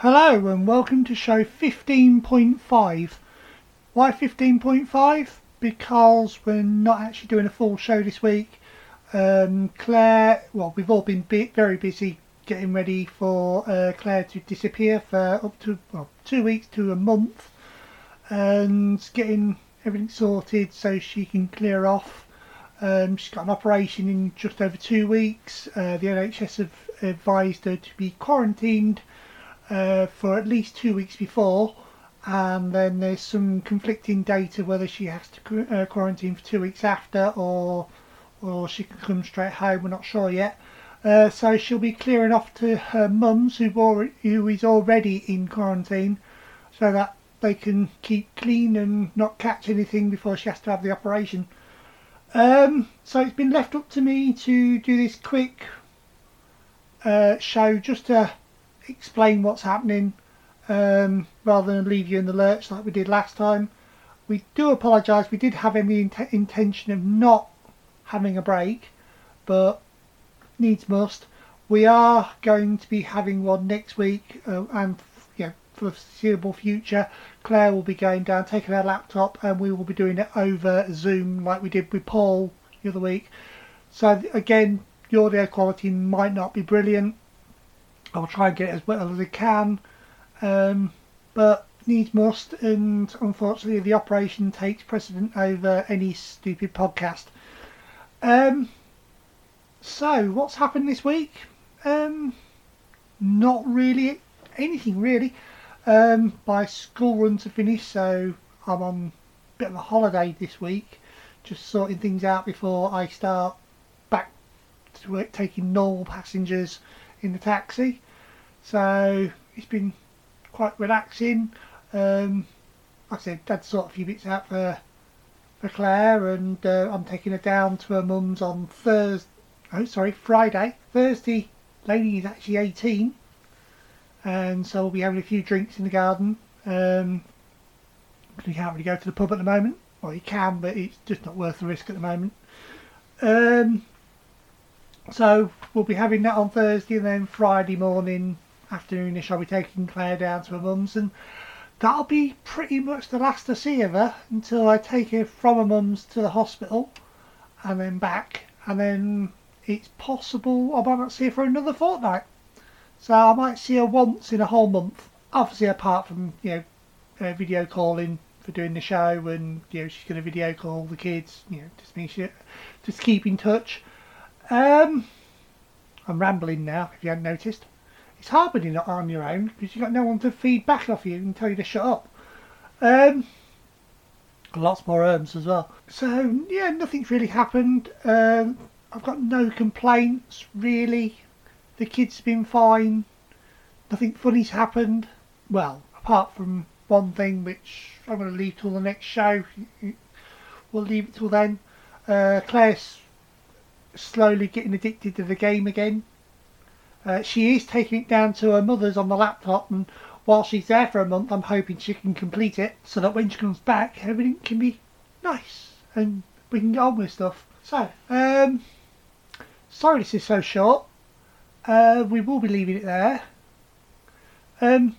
Hello and welcome to show 15.5. Why 15.5? Because we're not actually doing a full show this week. Um, Claire, well, we've all been very busy getting ready for uh, Claire to disappear for up to well, two weeks to a month and getting everything sorted so she can clear off. Um, she's got an operation in just over two weeks. Uh, the NHS have advised her to be quarantined uh, for at least two weeks before, and then there's some conflicting data whether she has to uh, quarantine for two weeks after or or she can come straight home. We're not sure yet. Uh, so she'll be clearing off to her mum's, who who is already in quarantine, so that they can keep clean and not catch anything before she has to have the operation. Um, so it's been left up to me to do this quick uh, show just to explain what's happening um, rather than leave you in the lurch like we did last time. We do apologise. We did have any int- intention of not having a break, but needs must. We are going to be having one next week, uh, and yeah, for the foreseeable future, Claire will be going down, taking her laptop, and we will be doing it over Zoom like we did with Paul the other week. So again, the audio quality might not be brilliant. I'll try and get as well as I can, um, but needs must, and unfortunately, the operation takes precedent over any stupid podcast. Um, so, what's happened this week? Um, not really anything really. Um, my school runs are finished, so I'm on a bit of a holiday this week, just sorting things out before I start back to work, taking normal passengers in the taxi. So it's been quite relaxing. Um, like I said, Dad sorted a few bits out for for Claire, and uh, I'm taking her down to her mum's on Thursday. Oh, sorry, Friday. Thursday, lady is actually 18, and so we'll be having a few drinks in the garden. Um, we can't really go to the pub at the moment. Well, you can, but it's just not worth the risk at the moment. Um, so we'll be having that on Thursday, and then Friday morning, afternoonish, I'll be taking Claire down to her mum's, and that'll be pretty much the last I see of her until I take her from her mum's to the hospital, and then back, and then it's possible I might not see her for another fortnight. So I might see her once in a whole month. Obviously, apart from you know, video calling for doing the show, and you know she's going to video call the kids. You know, just just keep in touch. Um, I'm rambling now. If you hadn't noticed, it's hard when you're not on your own because you've got no one to feed back off you and tell you to shut up. Um, lots more erms as well. So yeah, nothing's really happened. Um, I've got no complaints really. The kids have been fine. Nothing funny's happened. Well, apart from one thing which I'm going to leave till the next show. We'll leave it till then. Uh, Claire's slowly getting addicted to the game again. Uh, she is taking it down to her mother's on the laptop, and while she's there for a month, I'm hoping she can complete it so that when she comes back, everything can be nice and we can get on with stuff. So, um, sorry this is so short. Uh, we will be leaving it there. Um,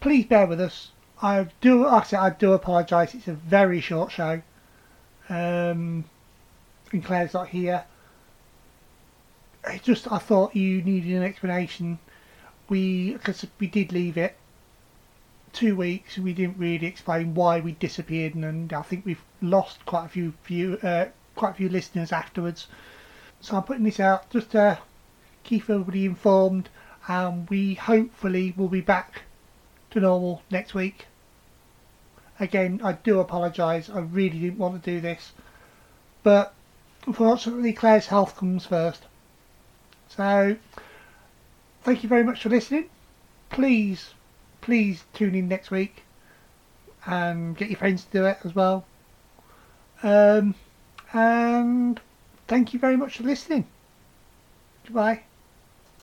please bear with us. I do, I said, I do apologise. It's a very short show. Um, and Claire's not here. It just, I thought you needed an explanation. We, because we did leave it two weeks. We didn't really explain why we disappeared, and, and I think we've lost quite a few view, uh, quite a few listeners afterwards. So I'm putting this out just to keep everybody informed, and we hopefully will be back to normal next week. Again, I do apologise. I really didn't want to do this, but unfortunately, Claire's health comes first. So, thank you very much for listening. Please, please tune in next week and get your friends to do it as well. Um, and thank you very much for listening. Goodbye.